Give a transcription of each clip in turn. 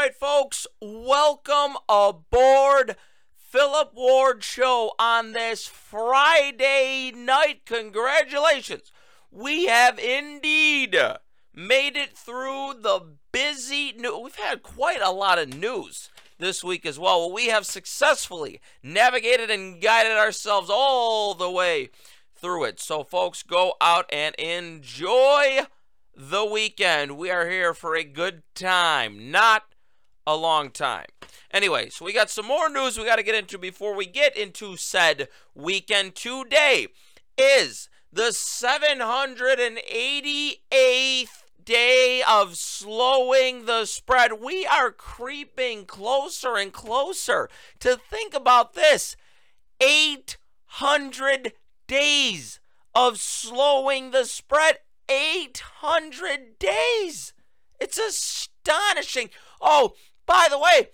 right, folks, welcome aboard Philip Ward Show on this Friday night. Congratulations. We have indeed made it through the busy new. We've had quite a lot of news this week as well. well. We have successfully navigated and guided ourselves all the way through it. So, folks, go out and enjoy the weekend. We are here for a good time, not a long time. Anyway, so we got some more news we got to get into before we get into said weekend. Today is the 788th day of slowing the spread. We are creeping closer and closer to think about this 800 days of slowing the spread. 800 days. It's astonishing. Oh, by the way,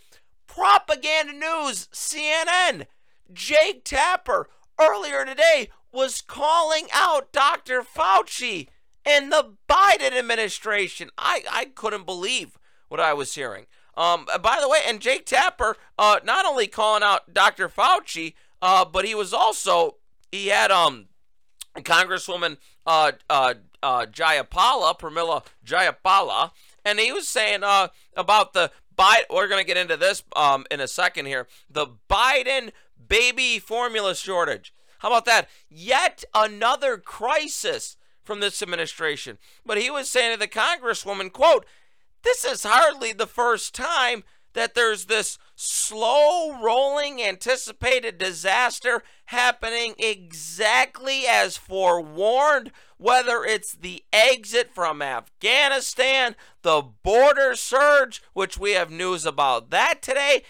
propaganda news, CNN, Jake Tapper earlier today was calling out Dr. Fauci and the Biden administration. I, I couldn't believe what I was hearing. Um, by the way, and Jake Tapper, uh, not only calling out Dr. Fauci, uh, but he was also he had um Congresswoman uh, uh, uh, Jayapala, Pramila Jayapala, and he was saying uh, about the Biden. We're going to get into this um, in a second here. The Biden baby formula shortage. How about that? Yet another crisis from this administration. But he was saying to the Congresswoman, quote, this is hardly the first time that there's this slow rolling anticipated disaster happening exactly as forewarned, whether it's the exit from Afghanistan, the border surge, which we have news about that today.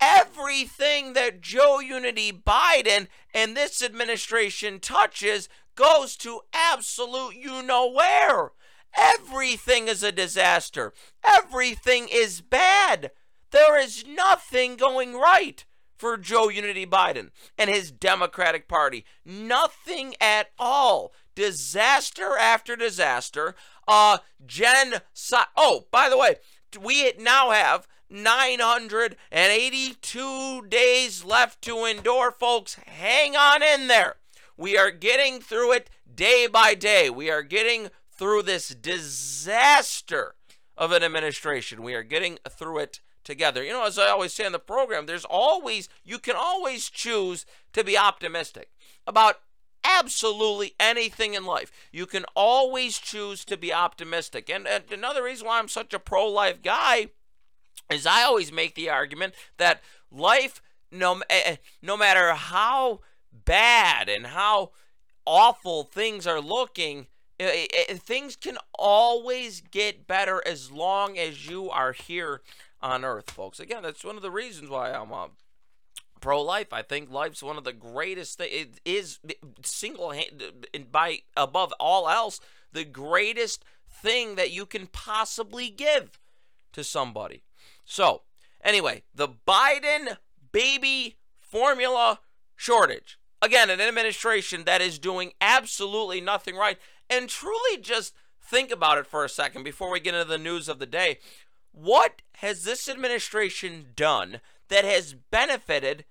Everything that Joe Unity Biden and this administration touches goes to absolute you know where. Everything is a disaster. Everything is bad. There is nothing going right for Joe Unity Biden and his Democratic Party. Nothing at all. Disaster after disaster. Uh, Jen. oh, by the way, we now have 982 days left to endure, folks. Hang on in there. We are getting through it day by day. We are getting through this disaster of an administration. We are getting through it together. You know, as I always say in the program, there's always, you can always choose to be optimistic about absolutely anything in life. You can always choose to be optimistic. And, and another reason why I'm such a pro life guy is I always make the argument that life, no, eh, eh, no matter how bad and how awful things are looking, it, it, things can always get better as long as you are here on earth, folks. Again, that's one of the reasons why I'm uh, pro life. I think life's one of the greatest things. It is single hand and by above all else the greatest thing that you can possibly give to somebody. So, anyway, the Biden baby formula shortage. Again, an administration that is doing absolutely nothing right. And truly just think about it for a second before we get into the news of the day. What has this administration done that has benefited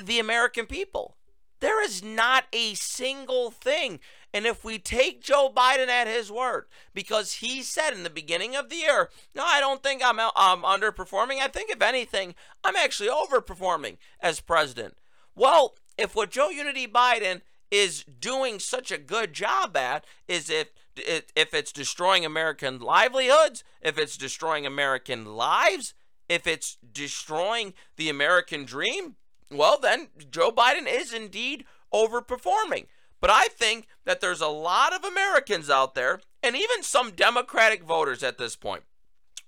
the American people? There is not a single thing. And if we take Joe Biden at his word, because he said in the beginning of the year, no, I don't think I'm, I'm underperforming. I think, if anything, I'm actually overperforming as president. Well, if what Joe Unity Biden is doing such a good job at is if if it's destroying American livelihoods, if it's destroying American lives, if it's destroying the American dream, well, then Joe Biden is indeed overperforming. But I think that there's a lot of Americans out there, and even some Democratic voters at this point,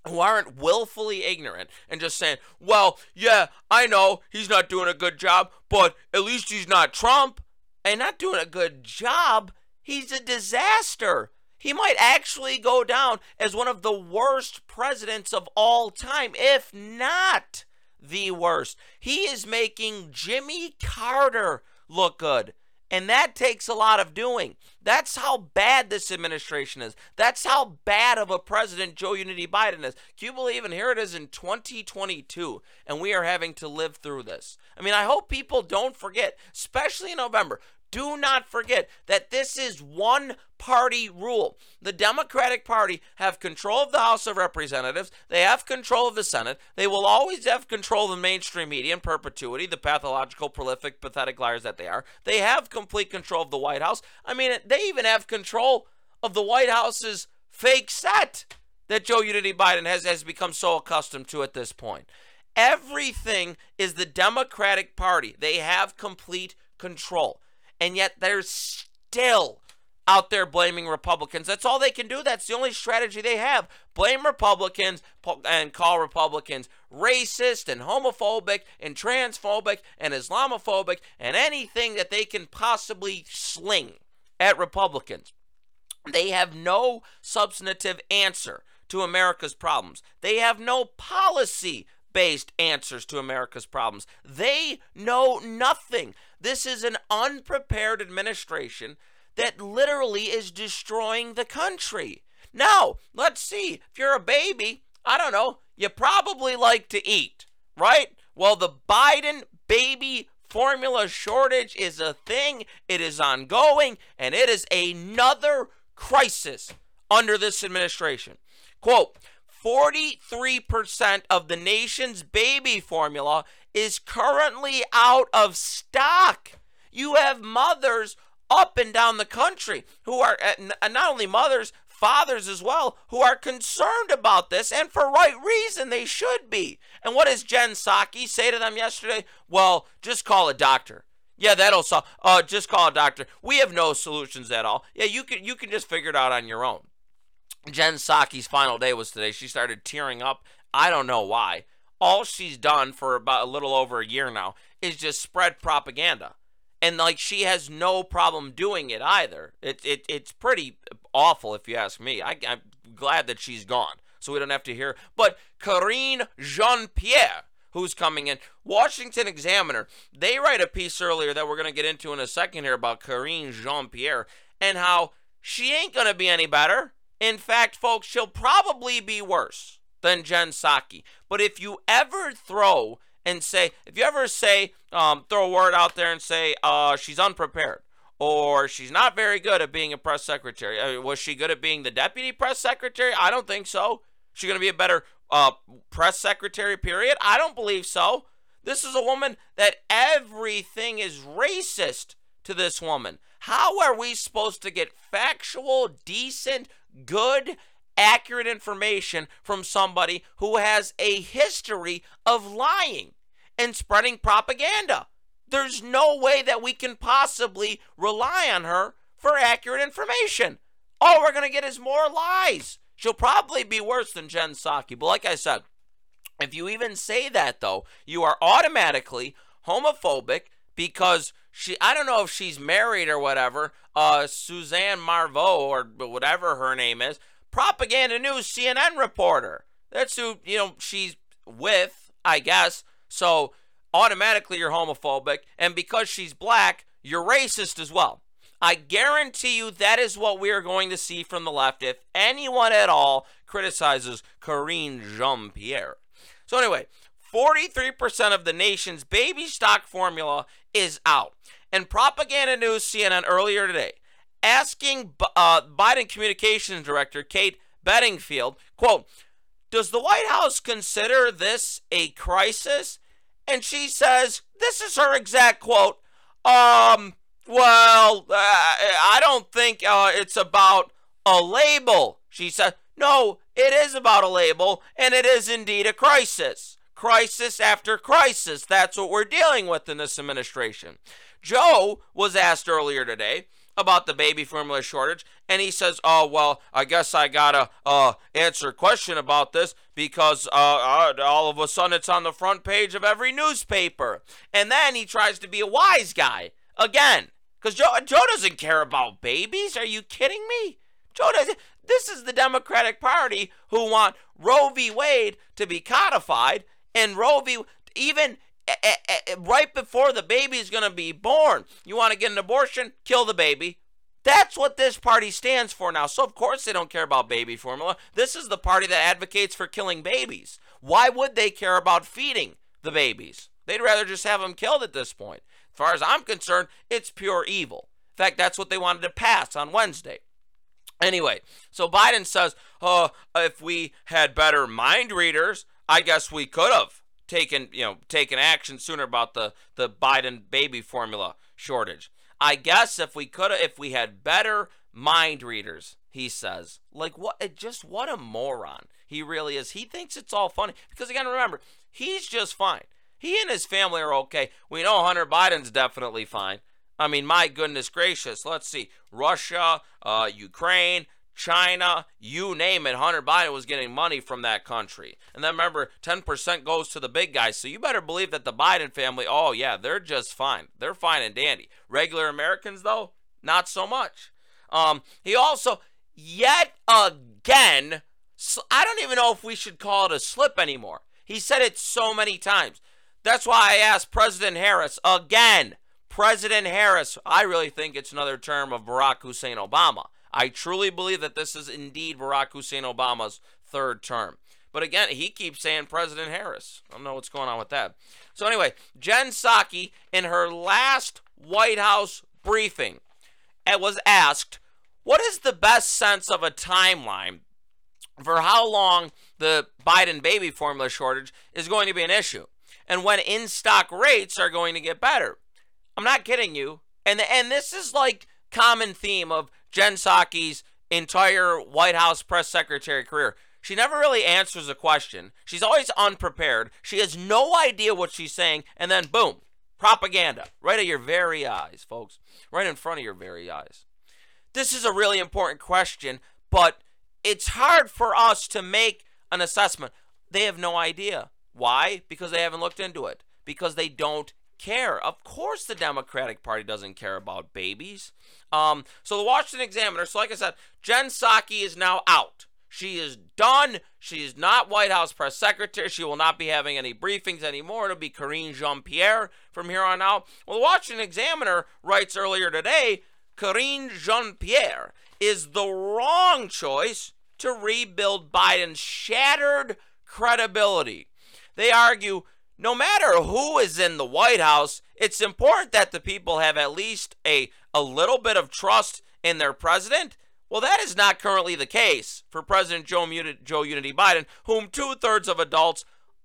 who aren't willfully ignorant and just saying, well, yeah, I know he's not doing a good job, but at least he's not Trump. And not doing a good job, he's a disaster. He might actually go down as one of the worst presidents of all time, if not the worst. He is making Jimmy Carter look good. And that takes a lot of doing. That's how bad this administration is. That's how bad of a president Joe Unity Biden is. Can you believe? And here it is in 2022, and we are having to live through this. I mean, I hope people don't forget, especially in November. Do not forget that this is one party rule. The Democratic Party have control of the House of Representatives. They have control of the Senate. They will always have control of the mainstream media in perpetuity, the pathological, prolific, pathetic liars that they are. They have complete control of the White House. I mean, they even have control of the White House's fake set that Joe Unity Biden has, has become so accustomed to at this point. Everything is the Democratic Party. They have complete control and yet they're still out there blaming Republicans. That's all they can do. That's the only strategy they have. Blame Republicans and call Republicans racist and homophobic and transphobic and Islamophobic and anything that they can possibly sling at Republicans. They have no substantive answer to America's problems. They have no policy based answers to America's problems. They know nothing. This is an unprepared administration that literally is destroying the country. Now, let's see. If you're a baby, I don't know, you probably like to eat, right? Well, the Biden baby formula shortage is a thing, it is ongoing, and it is another crisis under this administration. Quote, 43% of the nation's baby formula is currently out of stock. You have mothers up and down the country who are, not only mothers, fathers as well, who are concerned about this, and for right reason they should be. And what does Jen Psaki say to them yesterday? Well, just call a doctor. Yeah, that'll solve. Uh, just call a doctor. We have no solutions at all. Yeah, you can you can just figure it out on your own. Jen Psaki's final day was today. She started tearing up. I don't know why. All she's done for about a little over a year now is just spread propaganda. And like she has no problem doing it either. It, it it's pretty awful if you ask me. I, I'm glad that she's gone, so we don't have to hear. But Karine Jean Pierre, who's coming in, Washington Examiner, they write a piece earlier that we're going to get into in a second here about Karine Jean Pierre and how she ain't going to be any better. In fact, folks, she'll probably be worse than Jen Psaki. But if you ever throw and say, if you ever say, um, throw a word out there and say, uh, she's unprepared, or she's not very good at being a press secretary. I mean, was she good at being the deputy press secretary? I don't think so. She going to be a better uh, press secretary, period? I don't believe so. This is a woman that everything is racist to this woman. How are we supposed to get factual, decent, good, accurate information from somebody who has a history of lying and spreading propaganda. There's no way that we can possibly rely on her for accurate information. All we're going to get is more lies. She'll probably be worse than Jen Psaki. But like I said, if you even say that, though, you are automatically homophobic because she, I don't know if she's married or whatever, uh, Suzanne Malveaux or whatever her name is, propaganda news CNN reporter. That's who, you know, she's with, I guess. So automatically you're homophobic. And because she's black, you're racist as well. I guarantee you that is what we are going to see from the left if anyone at all criticizes Karine Jean Pierre. So, anyway, 43% of the nation's baby stock formula is out. And Propaganda News CNN earlier today asking uh, Biden communications director Kate Bedingfield, quote, does the White House consider this a crisis? And she says, this is her exact quote, um, well, uh, I don't think uh, it's about a label. She said, no, it is about a label, and it is indeed a crisis. Crisis after crisis. That's what we're dealing with in this administration. Joe was asked earlier today about the baby formula shortage, and he says, "Oh well, I guess I gotta uh, answer a question about this because uh, all of a sudden it's on the front page of every newspaper." And then he tries to be a wise guy again, because Joe Joe doesn't care about babies. Are you kidding me? Joe does. This is the Democratic Party who want Roe v. Wade to be codified, and Roe v. even right before the baby is going to be born. You want to get an abortion? Kill the baby. That's what this party stands for now. So, of course, they don't care about baby formula. This is the party that advocates for killing babies. Why would they care about feeding the babies? They'd rather just have them killed at this point. As far as I'm concerned, it's pure evil. In fact, that's what they wanted to pass on Wednesday. Anyway, so Biden says, oh, if we had better mind readers, I guess we could have taken, you know, taken action sooner about the, the Biden baby formula shortage. I guess if we could if we had better mind readers, he says. Like what just what a moron he really is. He thinks it's all funny. Because again, remember, he's just fine. He and his family are okay. We know Hunter Biden's definitely fine. I mean, my goodness gracious. Let's see. Russia, uh, Ukraine, China, you name it. Hunter Biden was getting money from that country. And then remember, 10% goes to the big guys. So you better believe that the Biden family, oh, yeah, they're just fine. They're fine and dandy. Regular Americans, though, not so much. Um, he also, yet again, I don't even know if we should call it a slip anymore. He said it so many times. That's why I asked President Harris again President Harris, I really think it's another term of Barack Hussein Obama. I truly believe that this is indeed Barack Hussein Obama's third term. But again, he keeps saying President Harris. I don't know what's going on with that. So, anyway, Jen Psaki, in her last White House briefing, uh, was asked, What is the best sense of a timeline for how long the Biden baby formula shortage is going to be an issue and when in stock rates are going to get better? I'm not kidding you. And and this is like common theme of Jen Psaki's entire White House press secretary career. She never really answers a question. She's always unprepared. She has no idea what she's saying, and then boom, propaganda right at your very eyes, folks, right in front of your very eyes. This is a really important question, but it's hard for us to make an assessment. They have no idea. Why? Because they haven't looked into it. Because they don't care. Of course, the Democratic Party doesn't care about babies. Um, so the Washington Examiner. So, like I said, Jen Psaki is now out. She is done. She is not White House press secretary. She will not be having any briefings anymore. It'll be Karine Jean Pierre from here on out. Well, the Washington Examiner writes earlier today Karine Jean Pierre is the wrong choice to rebuild Biden's shattered credibility. They argue no matter who is in the White House, it's important that the people have at least a, a little bit of trust in their president. Well, that is not currently the case for President Joe, Joe Unity Biden, whom two thirds of adults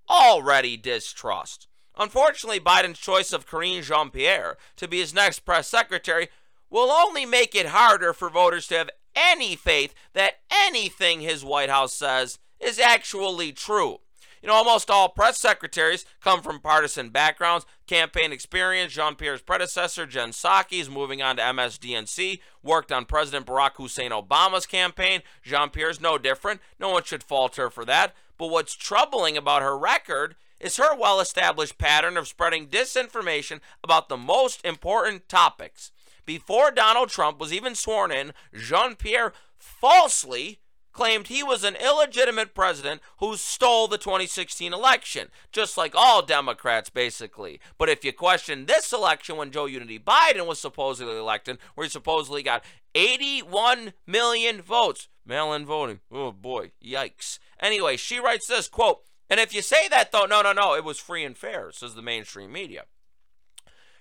already distrust. Unfortunately, Biden's choice of Karine Jean Pierre to be his next press secretary will only make it harder for voters to have any faith that anything his White House says is actually true. You know, almost all press secretaries come from partisan backgrounds, campaign experience. Jean Pierre's predecessor, Jen Psaki, is moving on to MSDNC, worked on President Barack Hussein Obama's campaign. Jean Pierre's no different. No one should fault her for that. But what's troubling about her record is her well established pattern of spreading disinformation about the most important topics. Before Donald Trump was even sworn in, Jean Pierre falsely claimed he was an illegitimate president who stole the 2016 election, just like all Democrats, basically. But if you question this election when Joe Unity Biden was supposedly elected, where he supposedly got 81 million votes, mail in voting, oh boy, yikes. Anyway, she writes this quote, and if you say that though, no, no, no, it was free and fair, says the mainstream media.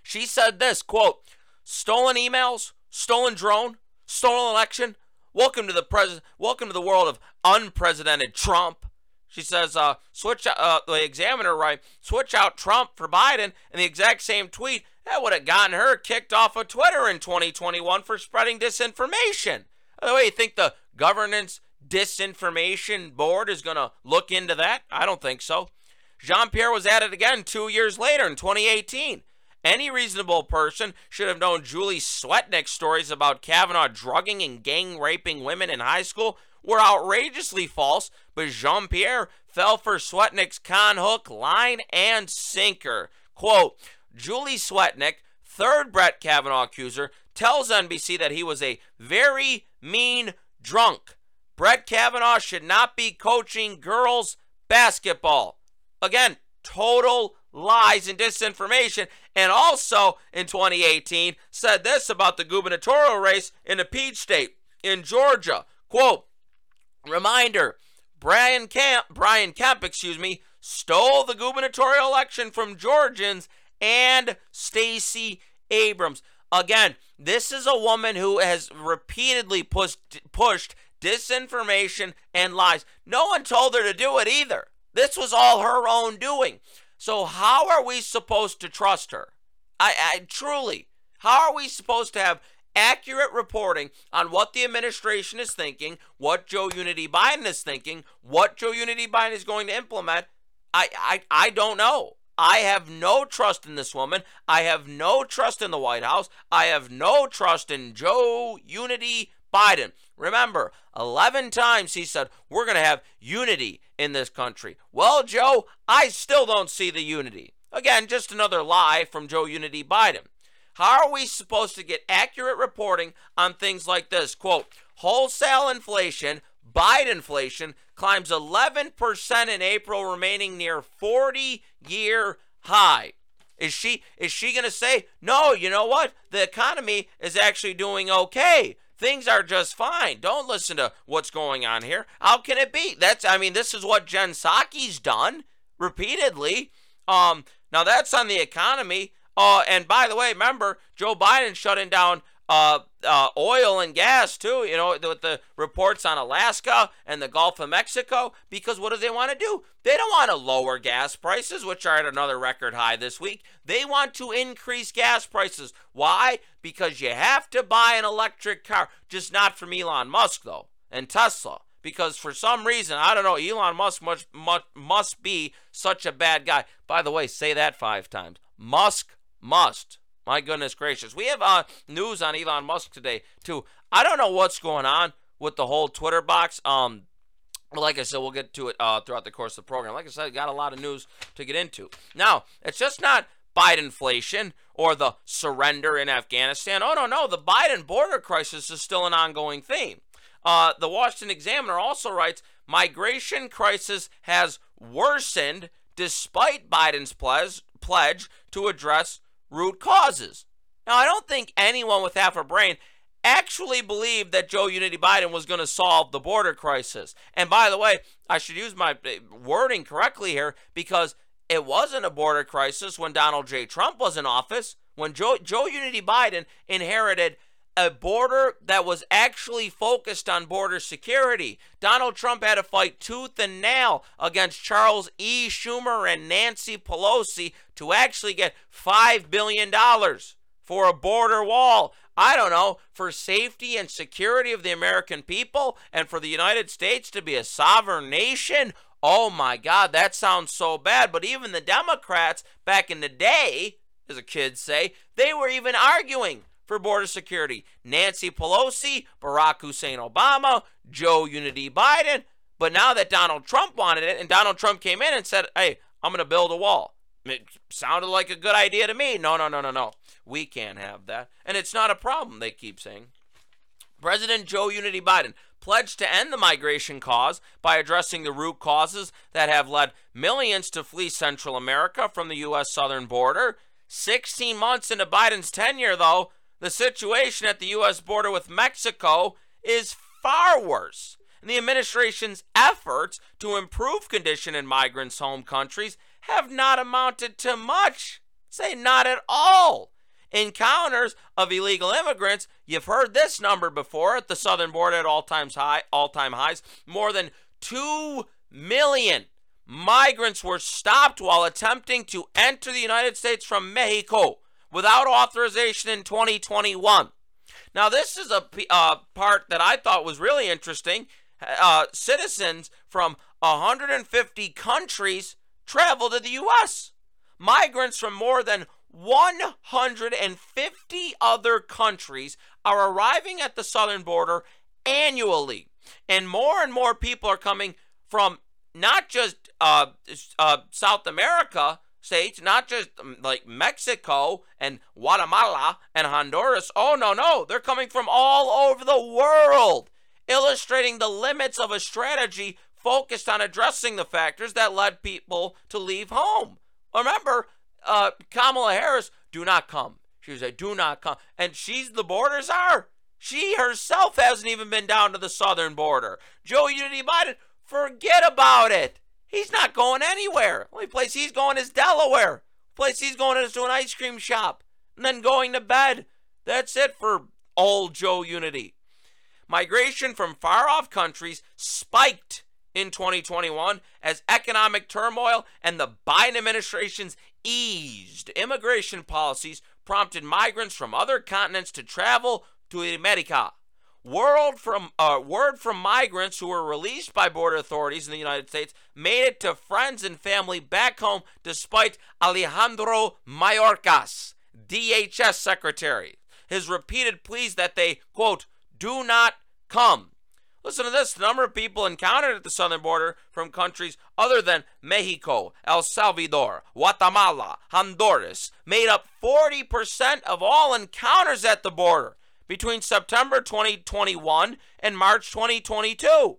She said this quote, stolen emails, stolen drone, stolen election, Welcome to the pres- Welcome to the world of unprecedented Trump. She says, uh, switch uh, the examiner right, switch out Trump for Biden, and the exact same tweet that would have gotten her kicked off of Twitter in 2021 for spreading disinformation. By the way, you think the governance disinformation board is going to look into that? I don't think so. Jean Pierre was at it again two years later in 2018. Any reasonable person should have known Julie Swetnick's stories about Kavanaugh drugging and gang raping women in high school were outrageously false, but Jean Pierre fell for Swetnick's con hook, line, and sinker. Quote Julie Swetnick, third Brett Kavanaugh accuser, tells NBC that he was a very mean drunk. Brett Kavanaugh should not be coaching girls basketball. Again, total lies and disinformation. And also in 2018 said this about the gubernatorial race in the Peach State in Georgia. Quote, reminder, Brian Kemp, Brian Kemp, excuse me, stole the gubernatorial election from Georgians and Stacey Abrams. Again, this is a woman who has repeatedly pushed pushed disinformation and lies. No one told her to do it either. This was all her own doing. So how are we supposed to trust her? I, I truly, how are we supposed to have accurate reporting on what the administration is thinking, what Joe Unity Biden is thinking, what Joe Unity Biden is going to implement? I, I, I don't know. I have no trust in this woman. I have no trust in the White House. I have no trust in Joe Unity Biden. Remember, 11 times he said, We're going to have unity in this country. Well, Joe, I still don't see the unity. Again, just another lie from Joe Unity Biden. How are we supposed to get accurate reporting on things like this? Quote, wholesale inflation, Biden inflation, climbs 11% in April, remaining near 40 year high. Is she is she going to say, "No, you know what? The economy is actually doing okay. Things are just fine. Don't listen to what's going on here." How can it be? That's I mean, this is what Jen Psaki's done repeatedly. Um now that's on the economy. Uh, and by the way, remember Joe Biden shutting down uh, uh, oil and gas too. You know, with the reports on Alaska and the Gulf of Mexico. Because what do they want to do? They don't want to lower gas prices, which are at another record high this week. They want to increase gas prices. Why? Because you have to buy an electric car, just not from Elon Musk though, and Tesla. Because for some reason, I don't know, Elon Musk must, must, must be such a bad guy. By the way, say that five times. Musk must my goodness gracious. We have uh, news on Elon Musk today, too. I don't know what's going on with the whole Twitter box. Um, like I said, we'll get to it uh, throughout the course of the program. Like I said, got a lot of news to get into. Now, it's just not Biden inflation or the surrender in Afghanistan. Oh, no, no. The Biden border crisis is still an ongoing theme. Uh, the Washington Examiner also writes migration crisis has worsened despite Biden's pledge to address root causes. Now, I don't think anyone with half a brain actually believed that Joe Unity Biden was going to solve the border crisis. And by the way, I should use my eh, wording correctly here because it wasn't a border crisis when Donald J. Trump was in office. When Joe, Joe Unity Biden inherited a border that was actually focused on border security. Donald Trump had to fight tooth and nail against Charles E. Schumer and Nancy Pelosi to actually get $5 billion for a border wall. I don't know, for safety and security of the American people and for the United States to be a sovereign nation. Oh my God, that sounds so bad. But even the Democrats back in the day, as the kids say, they were even arguing for border security. Nancy Pelosi, Barack Hussein Obama, Joe Unity Biden. But now that Donald Trump wanted it, and Donald Trump came in and said, hey, I'm going to build a wall. It sounded like a good idea to me. No, no, no, no, no. We can't have that. And it's not a problem, they keep saying. President Joe Unity Biden pledged to end the migration cause by addressing the root causes that have led millions to flee Central America from the U.S. southern border. 16 months into Biden's tenure, though, the situation at the U.S. border with Mexico is far worse. And the administration's efforts to improve condition in migrants' home countries have not amounted to much. Say not at all. Encounters of illegal immigrants, you've heard this number before at the southern border at all times high, all-time highs. More than 2 million migrants were stopped while attempting to enter the United States from Mexico without authorization in 2021. Now, this is a uh, part that I thought was really interesting. Uh, citizens from 150 countries travel to the U.S. Migrants from more than 150 other countries are arriving at the southern border annually. And more and more people are coming from not just uh, uh, South America, states, not just um, like Mexico and Guatemala and Honduras. Oh, no, no. They're coming from all over the world, illustrating the limits of a strategy focused on addressing the factors that led people to leave home. Remember, uh, Kamala Harris, do not come. She was like, do not come. And she's the border czar. She herself hasn't even been down to the southern border. Joe Unity Biden, forget about it. He's not going anywhere. Only place he's going is Delaware. Place he's going is to an ice cream shop and then going to bed. That's it for all Joe Unity. Migration from far off countries spiked in 2021 as economic turmoil and the Biden administration's eased immigration policies prompted migrants from other continents to travel to America. Word from, uh, word from migrants who were released by border authorities in the United States made it to friends and family back home despite Alejandro Mayorkas, DHS secretary, his repeated pleas that they, quote, do not come. Listen to this. The number of people encountered at the southern border from countries other than Mexico, El Salvador, Guatemala, Honduras made up 40% of all encounters at the border between September 2021 and March 2022.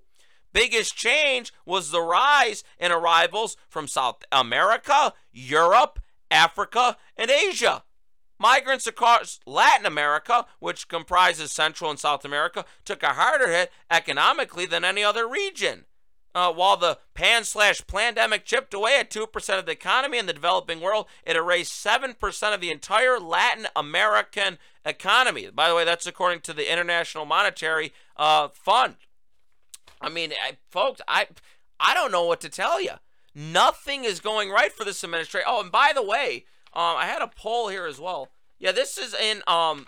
Biggest change was the rise in arrivals from South America, Europe, Africa, and Asia. Migrants across Latin America, which comprises Central and South America, took a harder hit economically than any other region. Uh, while the pan slash pandemic chipped away at 2% of the economy in the developing world, it erased 7% of the entire Latin American economy. By the way, that's according to the International Monetary uh, Fund. I mean, I, folks, I I don't know what to tell you. Nothing is going right for this administration. Oh, and by the way, um, I had a poll here as well. Yeah, this is in um,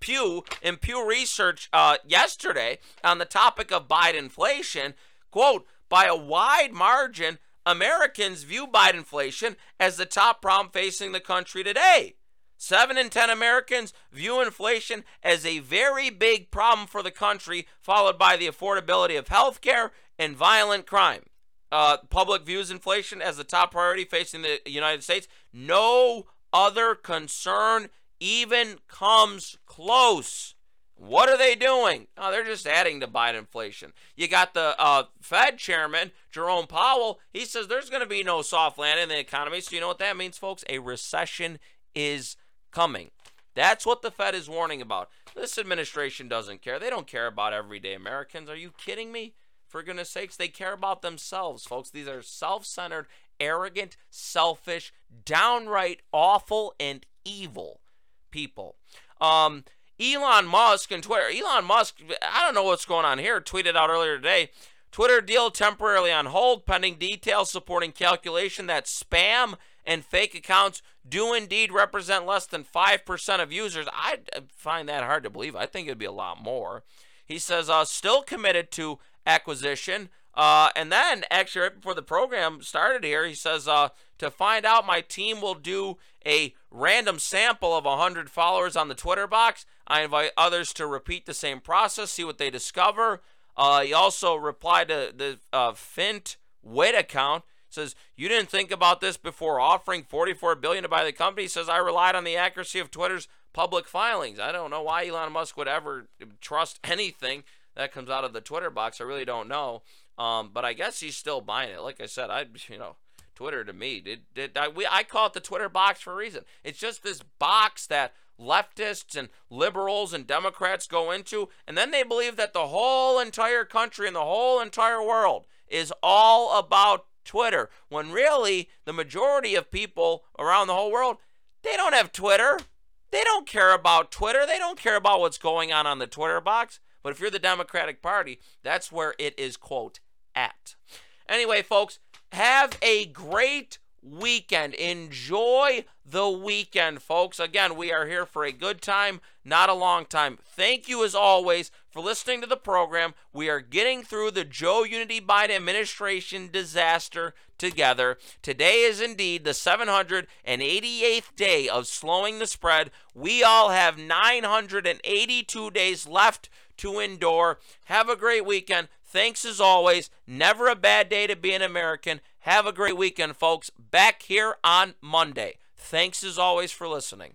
Pew in Pew Research uh, yesterday on the topic of Biden inflation. Quote: By a wide margin, Americans view Biden inflation as the top problem facing the country today. Seven in ten Americans view inflation as a very big problem for the country, followed by the affordability of health care and violent crime. Uh, public views inflation as the top priority facing the United States. No other concern even comes close. What are they doing? Oh, they're just adding to Biden inflation. You got the uh, Fed chairman, Jerome Powell. He says there's going to be no soft landing in the economy. So, you know what that means, folks? A recession is coming. That's what the Fed is warning about. This administration doesn't care. They don't care about everyday Americans. Are you kidding me? For goodness sakes, they care about themselves, folks. These are self centered, arrogant, selfish, downright awful, and evil people. Um, Elon Musk and Twitter. Elon Musk, I don't know what's going on here, tweeted out earlier today Twitter deal temporarily on hold pending details supporting calculation that spam and fake accounts do indeed represent less than 5% of users. I find that hard to believe. I think it'd be a lot more. He says, uh, still committed to acquisition. Uh, and then, actually, right before the program started here, he says, uh, to find out, my team will do a random sample of 100 followers on the Twitter box. I invite others to repeat the same process, see what they discover. Uh, he also replied to the uh, Fint Wit account. Says you didn't think about this before offering 44 billion to buy the company. Says I relied on the accuracy of Twitter's public filings. I don't know why Elon Musk would ever trust anything that comes out of the Twitter box. I really don't know. Um, but I guess he's still buying it. Like I said, I you know Twitter to me did did I we I call it the Twitter box for a reason. It's just this box that leftists and liberals and Democrats go into, and then they believe that the whole entire country and the whole entire world is all about Twitter. When really the majority of people around the whole world they don't have Twitter. They don't care about Twitter. They don't care about what's going on on the Twitter box. But if you're the Democratic Party, that's where it is, quote, at. Anyway, folks, have a great weekend. Enjoy the weekend, folks. Again, we are here for a good time, not a long time. Thank you, as always, for listening to the program. We are getting through the Joe Unity Biden administration disaster together. Today is indeed the 788th day of slowing the spread. We all have 982 days left to endure. Have a great weekend. Thanks as always. Never a bad day to be an American. Have a great weekend, folks. Back here on Monday. Thanks as always for listening.